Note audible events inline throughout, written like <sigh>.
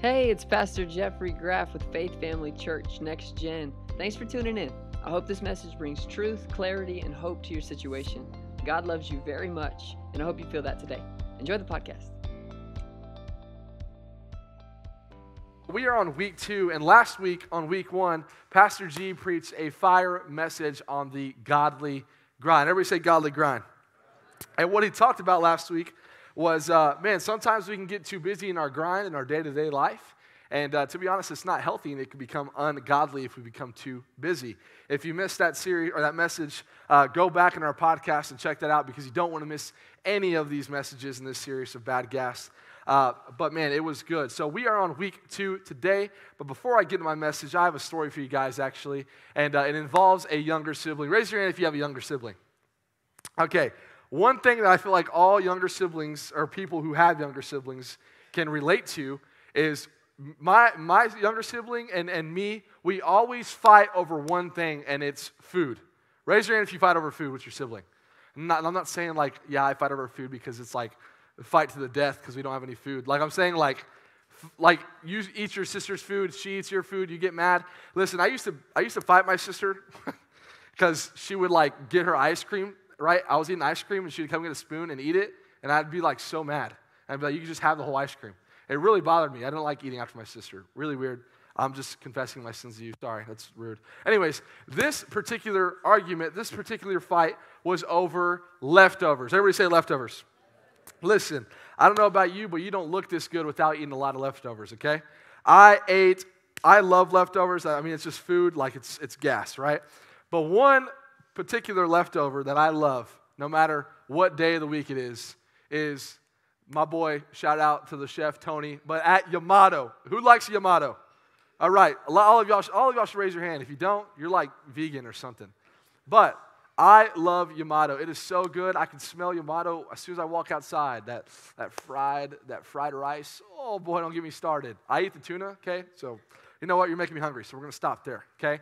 Hey, it's Pastor Jeffrey Graff with Faith Family Church Next Gen. Thanks for tuning in. I hope this message brings truth, clarity, and hope to your situation. God loves you very much, and I hope you feel that today. Enjoy the podcast. We are on week two, and last week on week one, Pastor G preached a fire message on the godly grind. Everybody say godly grind. And what he talked about last week was uh, man, sometimes we can get too busy in our grind in our day to day life. And uh, to be honest, it's not healthy and it can become ungodly if we become too busy. If you missed that series or that message, uh, go back in our podcast and check that out because you don't want to miss any of these messages in this series of bad gas. Uh, but man, it was good. So we are on week two today. But before I get to my message, I have a story for you guys actually, and uh, it involves a younger sibling. Raise your hand if you have a younger sibling. Okay, one thing that I feel like all younger siblings or people who have younger siblings can relate to is my, my younger sibling and, and me, we always fight over one thing, and it's food. Raise your hand if you fight over food with your sibling. I'm not, I'm not saying like, yeah, I fight over food because it's like fight to the death because we don't have any food. Like I'm saying like, like you eat your sister's food, she eats your food, you get mad. Listen, I used to I used to fight my sister <laughs> because she would like get her ice cream right? I was eating ice cream and she'd come get a spoon and eat it, and I'd be like so mad. I'd be like, you can just have the whole ice cream. It really bothered me. I didn't like eating after my sister. Really weird. I'm just confessing my sins to you. Sorry, that's rude. Anyways, this particular argument, this particular fight was over leftovers. Everybody say leftovers. Listen, I don't know about you, but you don't look this good without eating a lot of leftovers, okay? I ate, I love leftovers. I mean, it's just food, like it's, it's gas, right? But one particular leftover that I love, no matter what day of the week it is, is my boy, shout out to the chef Tony, but at Yamato. Who likes Yamato? All right, all of y'all, all of y'all should raise your hand. If you don't, you're like vegan or something. But I love Yamato. It is so good. I can smell Yamato as soon as I walk outside. That, that fried that fried rice. Oh boy, don't get me started. I eat the tuna. Okay, so you know what? You're making me hungry, so we're gonna stop there. Okay.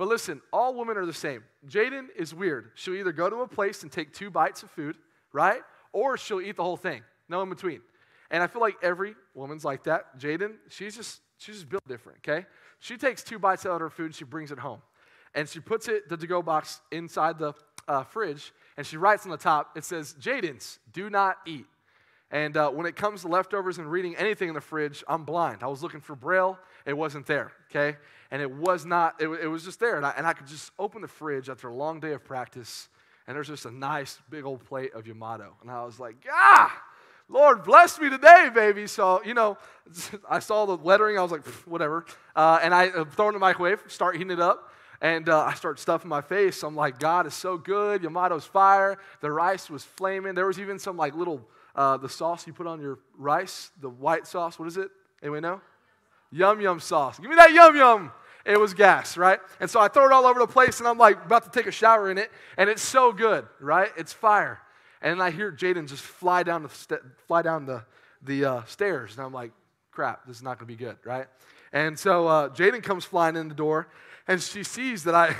But listen, all women are the same. Jaden is weird. She'll either go to a place and take two bites of food, right? Or she'll eat the whole thing. No in between. And I feel like every woman's like that. Jaden, she's just she's just built different, okay? She takes two bites out of her food and she brings it home. And she puts it, the to-go box, inside the uh, fridge, and she writes on the top, it says, Jaden's, do not eat. And uh, when it comes to leftovers and reading anything in the fridge, I'm blind. I was looking for Braille, it wasn't there, okay? And it was not, it, it was just there. And I, and I could just open the fridge after a long day of practice, and there's just a nice big old plate of Yamato. And I was like, ah, Lord, bless me today, baby. So, you know, <laughs> I saw the lettering, I was like, whatever. Uh, and I uh, throw it in the microwave, start heating it up. And uh, I start stuffing my face. I'm like, God is so good. Yamato's fire. The rice was flaming. There was even some like little uh, the sauce you put on your rice, the white sauce, what is it? Anyone know? Yum yum sauce. Give me that yum yum. It was gas, right? And so I throw it all over the place and I'm like about to take a shower in it, and it's so good, right? It's fire. And I hear Jaden just fly down the, st- fly down the, the uh, stairs, and I'm like, crap, this is not going to be good, right? And so uh, Jaden comes flying in the door, and she sees that I,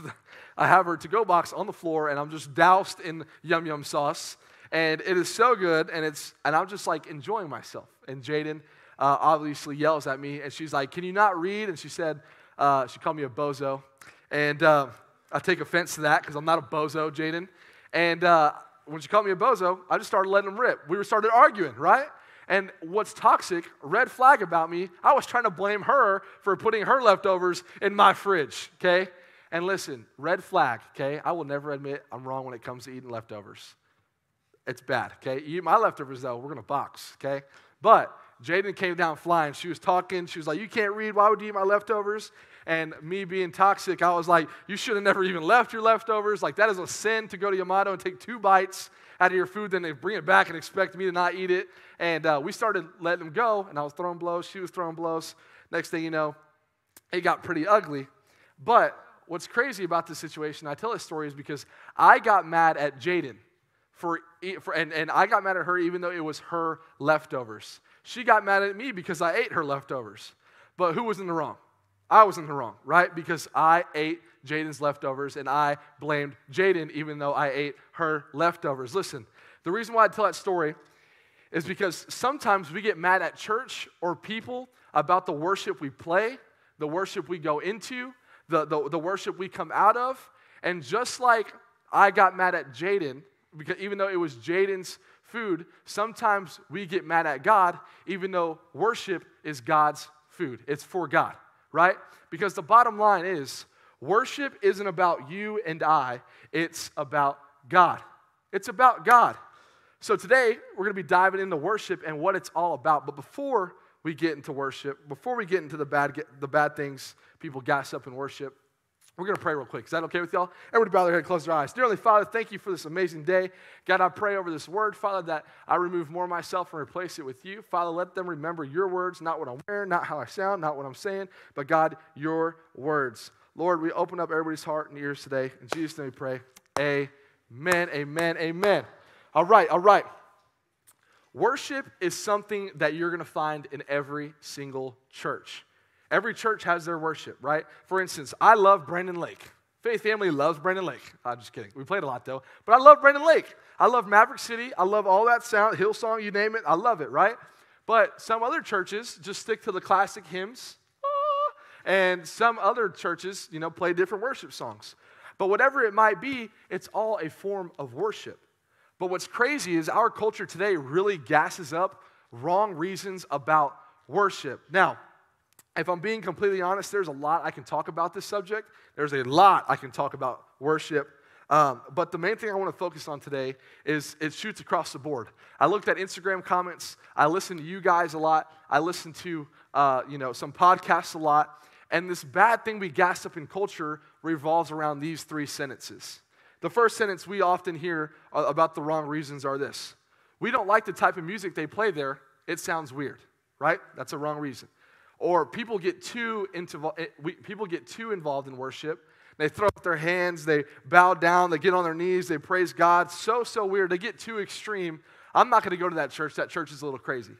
<laughs> I have her to go box on the floor, and I'm just doused in yum yum sauce and it is so good and it's and i'm just like enjoying myself and jaden uh, obviously yells at me and she's like can you not read and she said uh, she called me a bozo and uh, i take offense to that because i'm not a bozo jaden and uh, when she called me a bozo i just started letting them rip we started arguing right and what's toxic, red flag about me, I was trying to blame her for putting her leftovers in my fridge, okay? And listen, red flag, okay? I will never admit I'm wrong when it comes to eating leftovers. It's bad, okay? You eat my leftovers, though, we're going to box, okay? But Jaden came down flying. She was talking. She was like, You can't read. Why would you eat my leftovers? And me being toxic, I was like, You should have never even left your leftovers. Like, that is a sin to go to Yamato and take two bites out of your food, then they bring it back and expect me to not eat it. And uh, we started letting them go, and I was throwing blows. She was throwing blows. Next thing you know, it got pretty ugly. But what's crazy about this situation, I tell this story, is because I got mad at Jaden for, for and, and I got mad at her even though it was her leftovers. She got mad at me because I ate her leftovers. But who was in the wrong? I was in the wrong, right? Because I ate Jaden's leftovers and I blamed Jaden even though I ate her leftovers. Listen, the reason why I tell that story is because sometimes we get mad at church or people about the worship we play, the worship we go into, the, the, the worship we come out of. And just like I got mad at Jaden, because even though it was Jaden's food, sometimes we get mad at God, even though worship is God's food. It's for God, right? Because the bottom line is worship isn't about you and I, it's about God. It's about God. So today, we're going to be diving into worship and what it's all about. But before we get into worship, before we get into the bad, the bad things people gas up in worship, we're going to pray real quick. Is that okay with y'all? Everybody bow their head, close their eyes. Dearly Father, thank you for this amazing day. God, I pray over this word, Father, that I remove more of myself and replace it with you. Father, let them remember your words, not what I'm wearing, not how I sound, not what I'm saying, but God, your words. Lord, we open up everybody's heart and ears today. In Jesus' name we pray. Amen, amen, amen. All right, all right. Worship is something that you're going to find in every single church. Every church has their worship, right? For instance, I love Brandon Lake. Faith family loves Brandon Lake. I'm just kidding. We played a lot though. But I love Brandon Lake. I love Maverick City. I love all that sound, Hillsong, you name it. I love it, right? But some other churches just stick to the classic hymns. Ah, and some other churches, you know, play different worship songs. But whatever it might be, it's all a form of worship. But what's crazy is our culture today really gasses up wrong reasons about worship. Now, if I'm being completely honest, there's a lot I can talk about this subject. There's a lot I can talk about worship. Um, but the main thing I want to focus on today is it shoots across the board. I looked at Instagram comments. I listen to you guys a lot. I listen to uh, you know some podcasts a lot. And this bad thing we gas up in culture revolves around these three sentences. The first sentence we often hear about the wrong reasons are this: We don't like the type of music they play there. It sounds weird, right? That's a wrong reason. Or people get too into eh, people get too involved in worship. They throw up their hands, they bow down, they get on their knees, they praise God. So so weird. They get too extreme. I'm not going to go to that church. That church is a little crazy.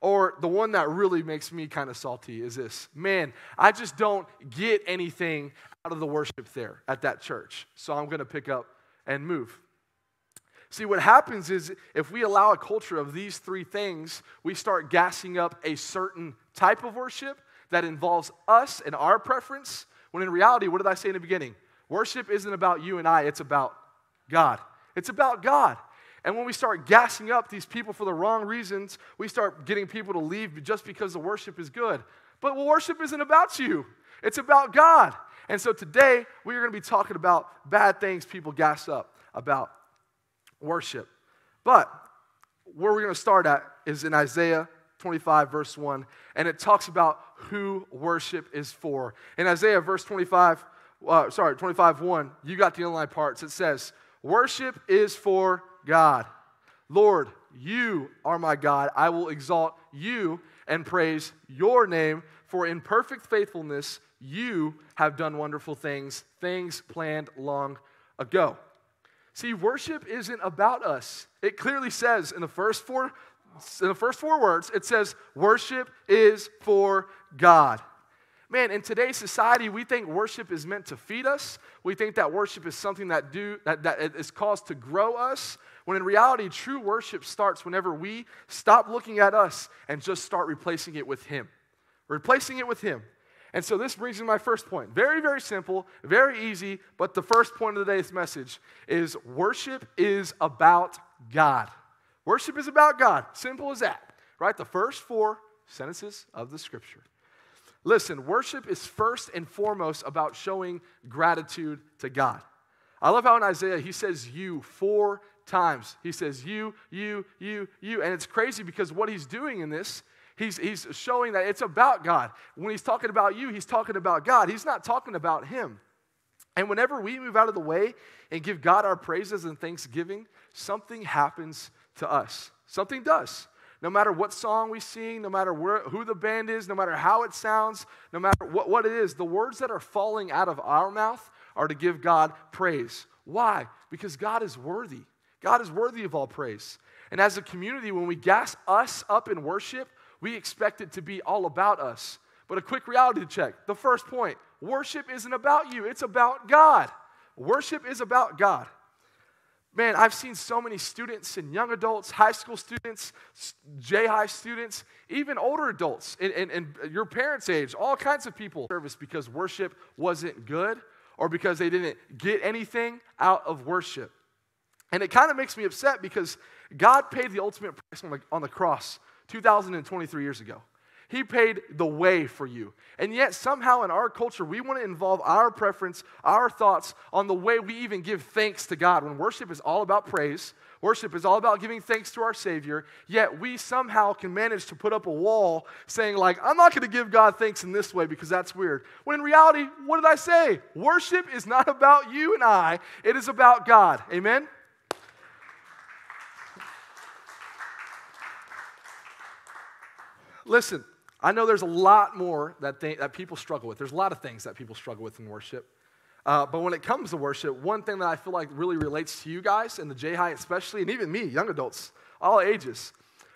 Or the one that really makes me kind of salty is this man, I just don't get anything out of the worship there at that church. So I'm going to pick up and move. See, what happens is if we allow a culture of these three things, we start gassing up a certain type of worship that involves us and our preference, when in reality, what did I say in the beginning? Worship isn't about you and I, it's about God. It's about God. And when we start gassing up these people for the wrong reasons, we start getting people to leave just because the worship is good. But worship isn't about you, it's about God. And so today, we are going to be talking about bad things people gas up about worship. But where we're going to start at is in Isaiah 25, verse 1, and it talks about who worship is for. In Isaiah, verse 25, uh, sorry, 25, 1, you got the underline parts. It says, Worship is for God. Lord, you are my God. I will exalt you and praise your name, for in perfect faithfulness you have done wonderful things, things planned long ago. See, worship isn't about us. It clearly says in the first four in the first four words, it says worship is for God. Man, in today's society, we think worship is meant to feed us. We think that worship is something that, do, that, that is caused to grow us. When in reality, true worship starts whenever we stop looking at us and just start replacing it with Him. Replacing it with Him. And so this brings me to my first point. Very, very simple, very easy, but the first point of today's message is worship is about God. Worship is about God. Simple as that, right? The first four sentences of the scripture. Listen, worship is first and foremost about showing gratitude to God. I love how in Isaiah he says you four times. He says you, you, you, you. And it's crazy because what he's doing in this He's, he's showing that it's about God. When he's talking about you, he's talking about God. He's not talking about him. And whenever we move out of the way and give God our praises and thanksgiving, something happens to us. Something does. No matter what song we sing, no matter where, who the band is, no matter how it sounds, no matter what, what it is, the words that are falling out of our mouth are to give God praise. Why? Because God is worthy. God is worthy of all praise. And as a community, when we gas us up in worship, we expect it to be all about us. But a quick reality check. The first point worship isn't about you, it's about God. Worship is about God. Man, I've seen so many students and young adults, high school students, J high students, even older adults, and, and, and your parents' age, all kinds of people service because worship wasn't good or because they didn't get anything out of worship. And it kind of makes me upset because God paid the ultimate price on the, on the cross 2023 years ago. He paid the way for you. And yet, somehow in our culture, we want to involve our preference, our thoughts on the way we even give thanks to God. When worship is all about praise, worship is all about giving thanks to our Savior, yet we somehow can manage to put up a wall saying, like, I'm not going to give God thanks in this way because that's weird. When in reality, what did I say? Worship is not about you and I, it is about God. Amen? Listen, I know there's a lot more that, they, that people struggle with. There's a lot of things that people struggle with in worship. Uh, but when it comes to worship, one thing that I feel like really relates to you guys and the J High especially, and even me, young adults, all ages,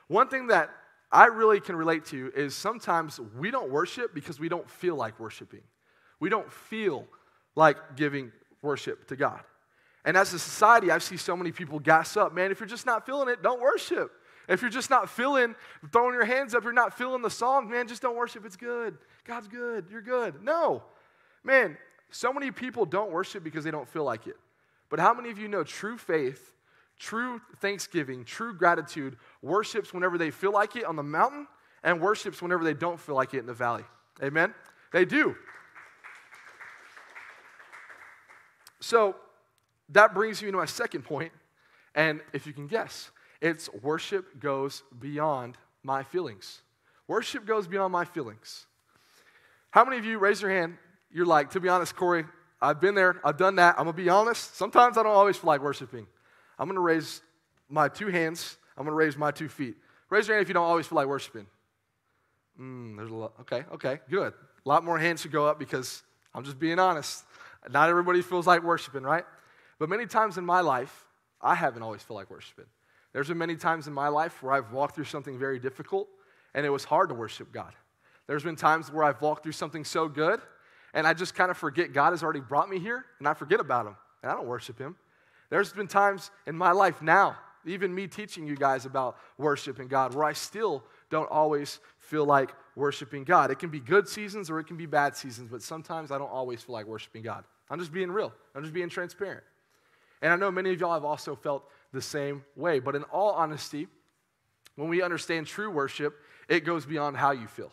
one thing that I really can relate to is sometimes we don't worship because we don't feel like worshiping. We don't feel like giving worship to God. And as a society, I see so many people gas up. Man, if you're just not feeling it, don't worship. If you're just not feeling, throwing your hands up, you're not feeling the song, man, just don't worship. It's good. God's good. You're good. No. Man, so many people don't worship because they don't feel like it. But how many of you know true faith, true thanksgiving, true gratitude worships whenever they feel like it on the mountain and worships whenever they don't feel like it in the valley? Amen? They do. So that brings me to my second point, and if you can guess, it's worship goes beyond my feelings. Worship goes beyond my feelings. How many of you, raise your hand, you're like, to be honest, Corey, I've been there, I've done that. I'm gonna be honest. Sometimes I don't always feel like worshiping. I'm gonna raise my two hands, I'm gonna raise my two feet. Raise your hand if you don't always feel like worshiping. Mm, there's a lot. Okay, okay, good. A lot more hands should go up because I'm just being honest. Not everybody feels like worshiping, right? But many times in my life, I haven't always felt like worshiping. There's been many times in my life where I've walked through something very difficult and it was hard to worship God. There's been times where I've walked through something so good and I just kind of forget God has already brought me here and I forget about Him and I don't worship Him. There's been times in my life now, even me teaching you guys about worshiping God, where I still don't always feel like worshiping God. It can be good seasons or it can be bad seasons, but sometimes I don't always feel like worshiping God. I'm just being real, I'm just being transparent. And I know many of y'all have also felt the same way. But in all honesty, when we understand true worship, it goes beyond how you feel.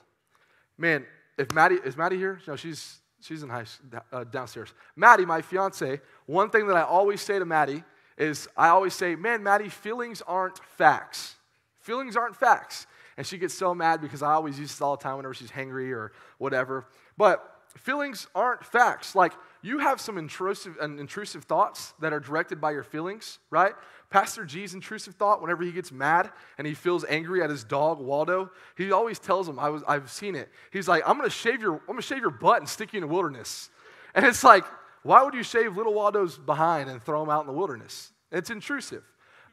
Man, if Maddie is Maddie here? No, she's she's in high uh, downstairs. Maddie, my fiance, one thing that I always say to Maddie is I always say, "Man, Maddie, feelings aren't facts. Feelings aren't facts." And she gets so mad because I always use this all the time whenever she's hangry or whatever. But feelings aren't facts. Like you have some intrusive intrusive thoughts that are directed by your feelings, right? Pastor G's intrusive thought, whenever he gets mad and he feels angry at his dog Waldo, he always tells him, I was, I've seen it. He's like, I'm gonna shave your, I'm gonna shave your butt and stick you in the wilderness. And it's like, why would you shave little Waldo's behind and throw him out in the wilderness? It's intrusive.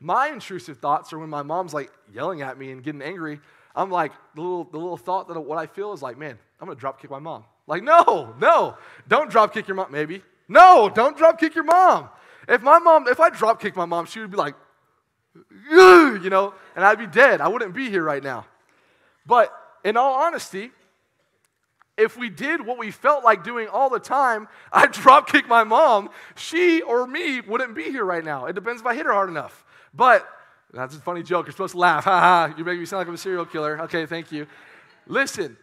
My intrusive thoughts are when my mom's like yelling at me and getting angry. I'm like, the little, the little thought that what I feel is like, man, I'm gonna drop kick my mom. Like, no, no, don't drop kick your mom, maybe. No, don't drop kick your mom. If my mom, if I drop kicked my mom, she would be like, you know, and I'd be dead. I wouldn't be here right now. But in all honesty, if we did what we felt like doing all the time, <laughs> I'd drop kick my mom. She or me wouldn't be here right now. It depends if I hit her hard enough. But that's a funny joke. You're supposed to laugh. <laughs> Ha ha. You make me sound like I'm a serial killer. Okay, thank you. Listen,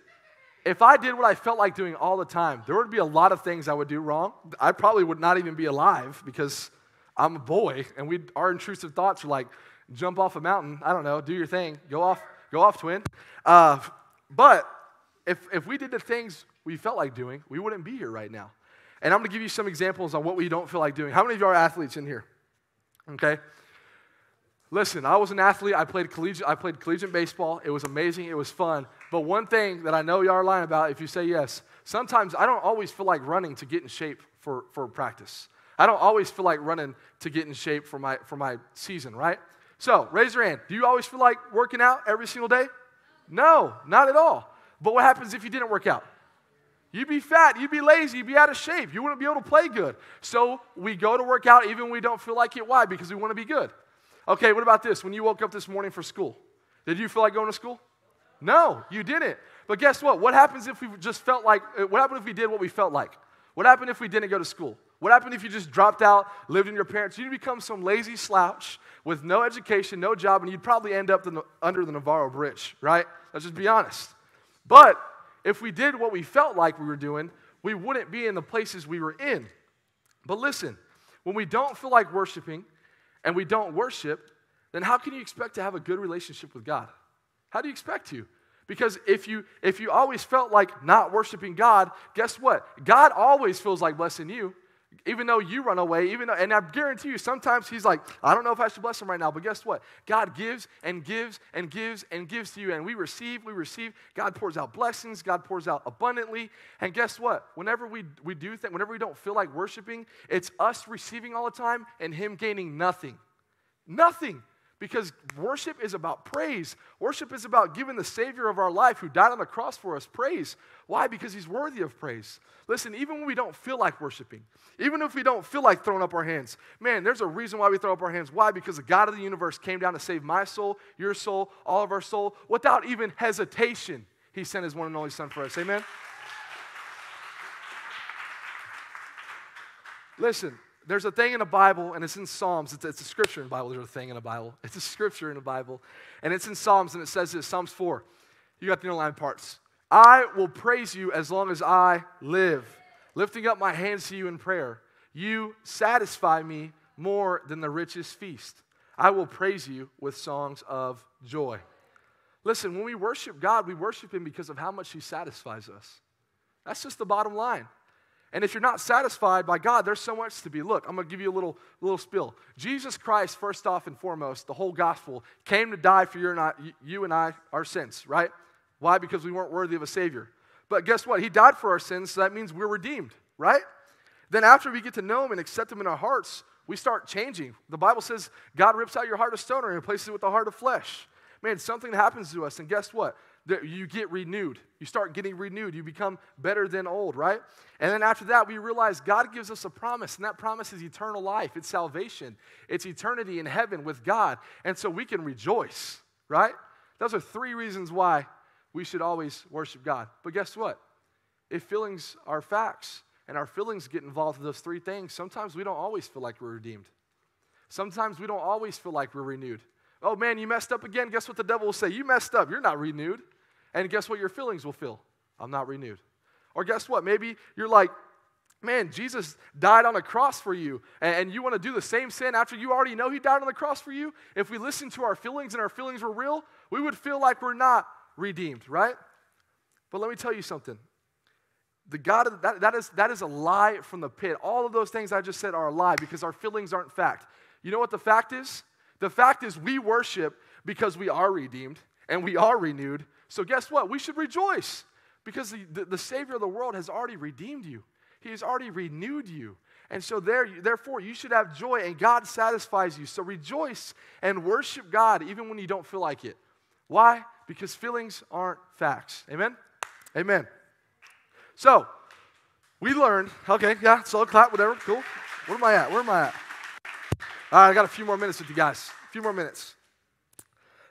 if I did what I felt like doing all the time, there would be a lot of things I would do wrong. I probably would not even be alive because I'm a boy, and we our intrusive thoughts are like, jump off a mountain. I don't know, do your thing, go off, go off, twin. Uh, but if if we did the things we felt like doing, we wouldn't be here right now. And I'm going to give you some examples on what we don't feel like doing. How many of you are athletes in here? Okay. Listen, I was an athlete. I played collegiate. I played collegiate baseball. It was amazing. It was fun. But one thing that I know y'all are lying about, if you say yes, sometimes I don't always feel like running to get in shape for, for practice. I don't always feel like running to get in shape for my, for my season, right? So, raise your hand. Do you always feel like working out every single day? No, not at all. But what happens if you didn't work out? You'd be fat, you'd be lazy, you'd be out of shape. You wouldn't be able to play good. So we go to work out even when we don't feel like it. Why? Because we want to be good. Okay, what about this? When you woke up this morning for school, did you feel like going to school? No, you didn't. But guess what? What happens if we just felt like, what happened if we did what we felt like? What happened if we didn't go to school? What happened if you just dropped out, lived in your parents? You'd become some lazy slouch with no education, no job, and you'd probably end up under the Navarro Bridge, right? Let's just be honest. But if we did what we felt like we were doing, we wouldn't be in the places we were in. But listen, when we don't feel like worshiping and we don't worship, then how can you expect to have a good relationship with God? How do you expect to? Because if you if you always felt like not worshiping God, guess what? God always feels like blessing you even though you run away, even though, and I guarantee you, sometimes he's like, I don't know if I should bless him right now, but guess what? God gives and gives and gives and gives to you, and we receive, we receive. God pours out blessings, God pours out abundantly. And guess what? Whenever we, we do things, whenever we don't feel like worshiping, it's us receiving all the time and him gaining nothing. Nothing. Because worship is about praise. Worship is about giving the Savior of our life who died on the cross for us praise. Why? Because He's worthy of praise. Listen, even when we don't feel like worshiping, even if we don't feel like throwing up our hands, man, there's a reason why we throw up our hands. Why? Because the God of the universe came down to save my soul, your soul, all of our soul, without even hesitation. He sent His one and only Son for us. Amen? Listen, there's a thing in the Bible, and it's in Psalms. It's, it's, a scripture in the Bible. There's a thing in the Bible. It's a scripture in the Bible. And it's in Psalms, and it says this Psalms 4. You got the underlined parts. I will praise you as long as I live, lifting up my hands to you in prayer. You satisfy me more than the richest feast. I will praise you with songs of joy. Listen, when we worship God, we worship Him because of how much He satisfies us. That's just the bottom line. And if you're not satisfied by God, there's so much to be. Look, I'm going to give you a little, little spill. Jesus Christ, first off and foremost, the whole gospel, came to die for your and I, you and I, our sins, right? Why? Because we weren't worthy of a Savior. But guess what? He died for our sins, so that means we're redeemed, right? Then after we get to know Him and accept Him in our hearts, we start changing. The Bible says God rips out your heart of stone and replaces it with a heart of flesh. Man, something happens to us, and guess what? You get renewed. You start getting renewed. You become better than old, right? And then after that, we realize God gives us a promise, and that promise is eternal life. It's salvation, it's eternity in heaven with God. And so we can rejoice, right? Those are three reasons why we should always worship God. But guess what? If feelings are facts and our feelings get involved in those three things, sometimes we don't always feel like we're redeemed. Sometimes we don't always feel like we're renewed. Oh man, you messed up again. Guess what the devil will say? You messed up. You're not renewed. And guess what your feelings will feel? I'm not renewed. Or guess what? Maybe you're like, man, Jesus died on a cross for you, and you want to do the same sin after you already know he died on the cross for you? If we listen to our feelings and our feelings were real, we would feel like we're not redeemed, right? But let me tell you something. The God that, that, is, that is a lie from the pit. All of those things I just said are a lie because our feelings aren't fact. You know what the fact is? The fact is we worship because we are redeemed and we are renewed so, guess what? We should rejoice because the, the, the, Savior of the world has already redeemed you, He has already renewed you. And so, there, therefore, you should have joy, and God satisfies you. So, rejoice and worship God even when you don't feel like it. Why? Because feelings aren't facts. Amen? Amen. So, we learned, okay, yeah, so clap, whatever, cool. Where am I at? Where am I at? All right, I got a few more minutes with you guys. A few more minutes.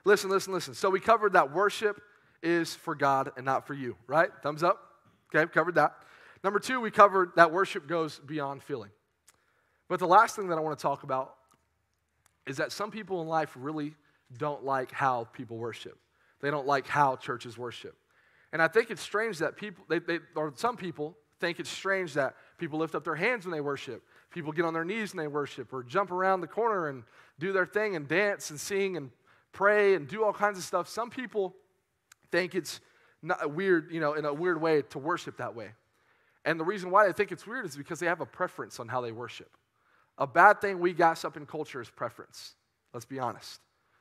Listen, listen, listen. So, we covered that worship is for God and not for you, right? Thumbs up. Okay, covered that. Number two, we covered that worship goes beyond feeling. But the last thing that I want to talk about is that some people in life really don't like how people worship. They don't like how churches worship. And I think it's strange that people, they, they, or some people, think it's strange that people lift up their hands when they worship. People get on their knees when they worship, or jump around the corner and do their thing and dance and sing and pray and do all kinds of stuff. Some people think it's not weird, you know, in a weird way to worship that way. And the reason why they think it's weird is because they have a preference on how they worship. A bad thing we gossip in culture is preference. Let's be honest.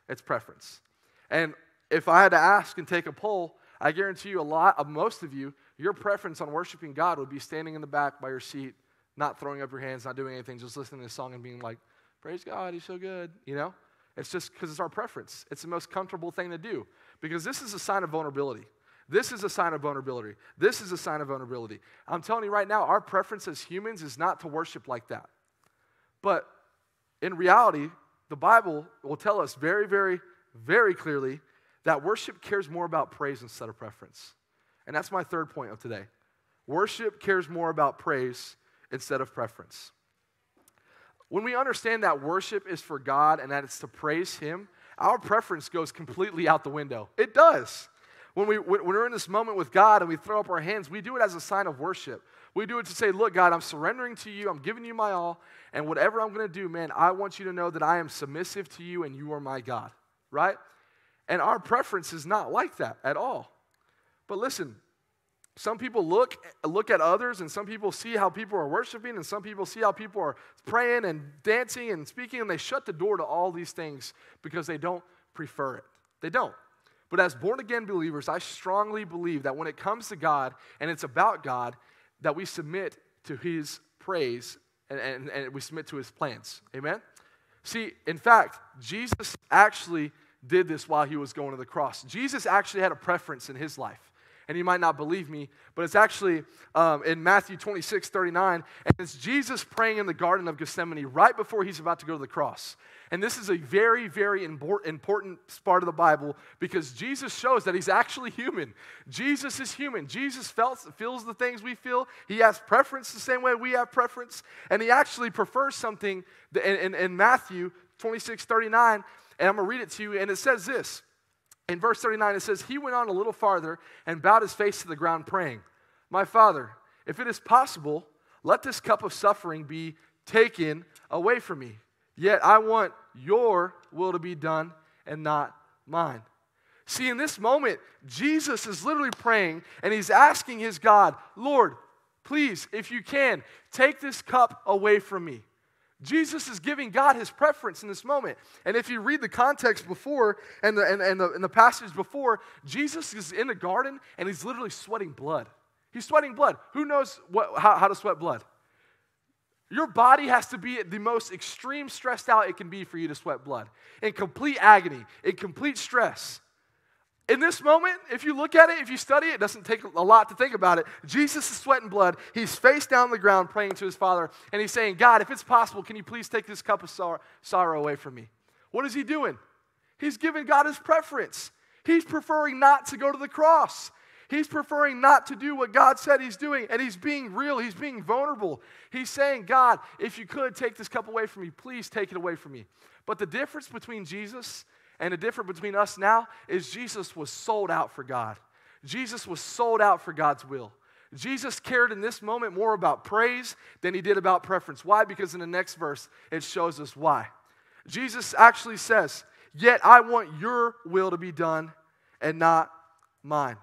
It's preference. And if I had to ask and take a poll, I guarantee you a lot of most of you, your preference on worshiping God would be standing in the back by your seat, not throwing up your hands, not doing anything, just listening to the song and being like, Praise God, He's so good, you know? It's just because it's our preference. It's the most comfortable thing to do because this is a sign of vulnerability. This is a sign of vulnerability. This is a sign of vulnerability. I'm telling you right now, our preference as humans is not to worship like that. But in reality, the Bible will tell us very, very, very clearly that worship cares more about praise instead of preference. And that's my third point of today. Worship cares more about praise instead of preference. When we understand that worship is for God and that it's to praise Him, our preference goes completely out the window. It does. When, we, when we're in this moment with God and we throw up our hands, we do it as a sign of worship. We do it to say, Look, God, I'm surrendering to you. I'm giving you my all. And whatever I'm going to do, man, I want you to know that I am submissive to you and you are my God, right? And our preference is not like that at all. But listen, some people look, look at others, and some people see how people are worshiping, and some people see how people are praying and dancing and speaking, and they shut the door to all these things because they don't prefer it. They don't. But as born again believers, I strongly believe that when it comes to God and it's about God, that we submit to His praise and, and, and we submit to His plans. Amen? See, in fact, Jesus actually did this while He was going to the cross. Jesus actually had a preference in His life and you might not believe me, but it's actually um, in Matthew 26, 39, and it's Jesus praying in the Garden of Gethsemane right before he's about to go to the cross. And this is a very, very important part of the Bible because Jesus shows that he's actually human. Jesus is human. Jesus felt, feels the things we feel. He has preference the same way we have preference. And he actually prefers something in, in, in Matthew 26, 39. And I'm going to read it to you. And it says this in verse 39, it says, He went on a little farther and bowed his face to the ground, praying, My Father, if it is possible, let this cup of suffering be taken away from me. Yet I want your will to be done and not mine. See, in this moment, Jesus is literally praying and he's asking his God, Lord, please, if you can, take this cup away from me. Jesus is giving God his preference in this moment. And if you read the context before and the, and, and, the, and the passage before, Jesus is in the garden and he's literally sweating blood. He's sweating blood. Who knows what, how, how to sweat blood? Your body has to be at the most extreme stressed out it can be for you to sweat blood. In complete agony, in complete stress. In this moment, if you look at it, if you study it, it doesn't take a lot to think about it. Jesus is sweating blood. He's face down the ground praying to his Father, and he's saying, God, if it's possible, can you please take this cup of sorrow, sorrow away from me? What is he doing? He's giving God his preference. He's preferring not to go to the cross. He's preferring not to do what God said he's doing, and he's being real. He's being vulnerable. He's saying, God, if you could take this cup away from me, please take it away from me. But the difference between Jesus and the difference between us now is Jesus was sold out for God. Jesus was sold out for God's will. Jesus cared in this moment more about praise than he did about preference. Why? Because in the next verse, it shows us why. Jesus actually says, Yet I want your will to be done and not mine.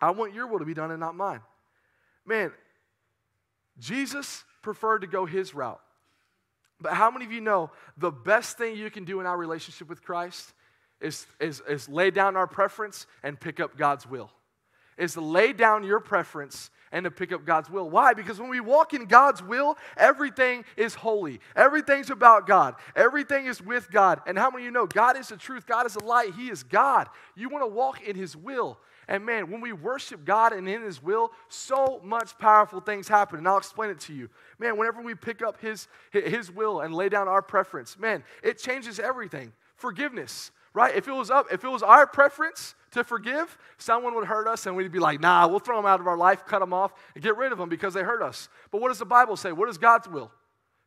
I want your will to be done and not mine. Man, Jesus preferred to go his route. But how many of you know the best thing you can do in our relationship with Christ is, is, is lay down our preference and pick up God's will? Is to lay down your preference and to pick up God's will. Why? Because when we walk in God's will, everything is holy. Everything's about God. Everything is with God. And how many of you know God is the truth? God is the light. He is God. You want to walk in His will. And man, when we worship God and in His will, so much powerful things happen. And I'll explain it to you. Man, whenever we pick up His, his will and lay down our preference, man, it changes everything. Forgiveness, right? If it was up, if it was our preference to forgive, someone would hurt us and we'd be like, nah, we'll throw them out of our life, cut them off, and get rid of them because they hurt us. But what does the Bible say? What is God's will?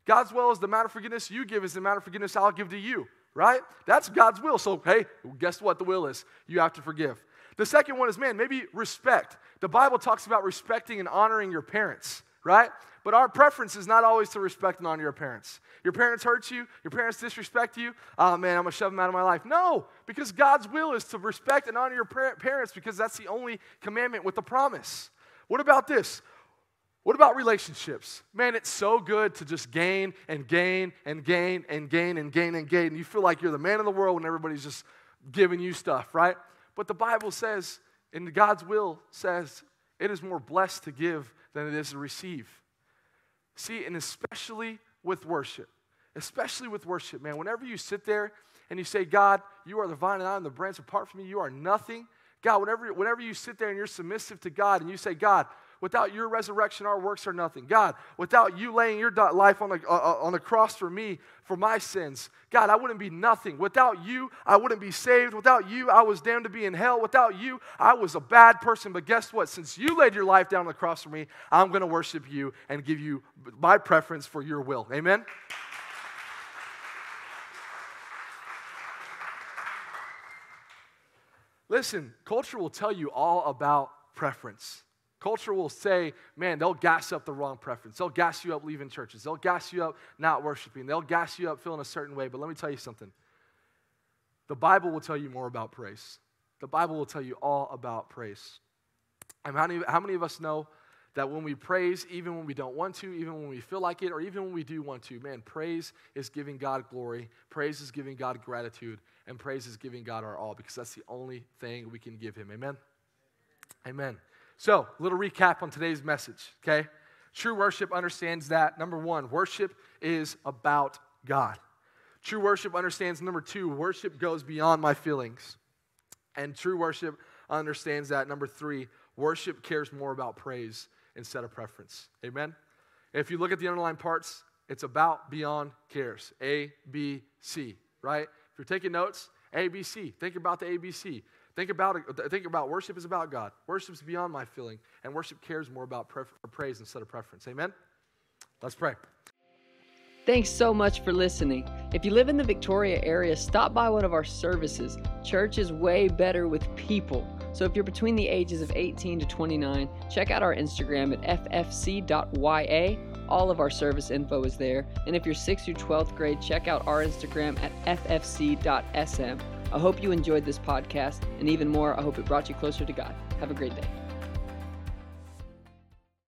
God's will is the amount of forgiveness you give is the amount of forgiveness I'll give to you, right? That's God's will. So, hey, guess what the will is? You have to forgive. The second one is, man, maybe respect. The Bible talks about respecting and honoring your parents, right? But our preference is not always to respect and honor your parents. Your parents hurt you, your parents disrespect you. Oh man, I'm gonna shove them out of my life. No, because God's will is to respect and honor your parents because that's the only commandment with the promise. What about this? What about relationships? Man, it's so good to just gain and gain and gain and gain and gain and gain. And you feel like you're the man of the world when everybody's just giving you stuff, right? But the Bible says, and God's will says, it is more blessed to give than it is to receive. See, and especially with worship, especially with worship, man, whenever you sit there and you say, God, you are the vine and I am the branch, apart from me, you are nothing. God, whenever, whenever you sit there and you're submissive to God and you say, God, without your resurrection, our works are nothing. God, without you laying your life on the, uh, uh, on the cross for me, for my sins, God, I wouldn't be nothing. Without you, I wouldn't be saved. Without you, I was damned to be in hell. Without you, I was a bad person. But guess what? Since you laid your life down on the cross for me, I'm going to worship you and give you my preference for your will. Amen? Listen, culture will tell you all about preference. Culture will say, man, they'll gas up the wrong preference. They'll gas you up leaving churches. They'll gas you up not worshiping. They'll gas you up feeling a certain way. But let me tell you something the Bible will tell you more about praise. The Bible will tell you all about praise. And how many, how many of us know that when we praise, even when we don't want to, even when we feel like it, or even when we do want to, man, praise is giving God glory, praise is giving God gratitude, and praise is giving God our all because that's the only thing we can give Him. Amen? Amen. So, a little recap on today's message, okay? True worship understands that, number one, worship is about God. True worship understands, number two, worship goes beyond my feelings. And true worship understands that, number three, worship cares more about praise instead of preference. Amen? If you look at the underlying parts, it's about, beyond, cares. A, B, C, right? If you're taking notes, A, B, C. Think about the A, B, C. Think about. Think about worship is about God. Worship is beyond my feeling, and worship cares more about praise instead of preference. Amen? Let's pray. Thanks so much for listening. If you live in the Victoria area, stop by one of our services. Church is way better with people. So if you're between the ages of 18 to 29, check out our Instagram at ffc.ya. All of our service info is there. And if you're 6th through 12th grade, check out our Instagram at ffc.sm. I hope you enjoyed this podcast, and even more, I hope it brought you closer to God. Have a great day.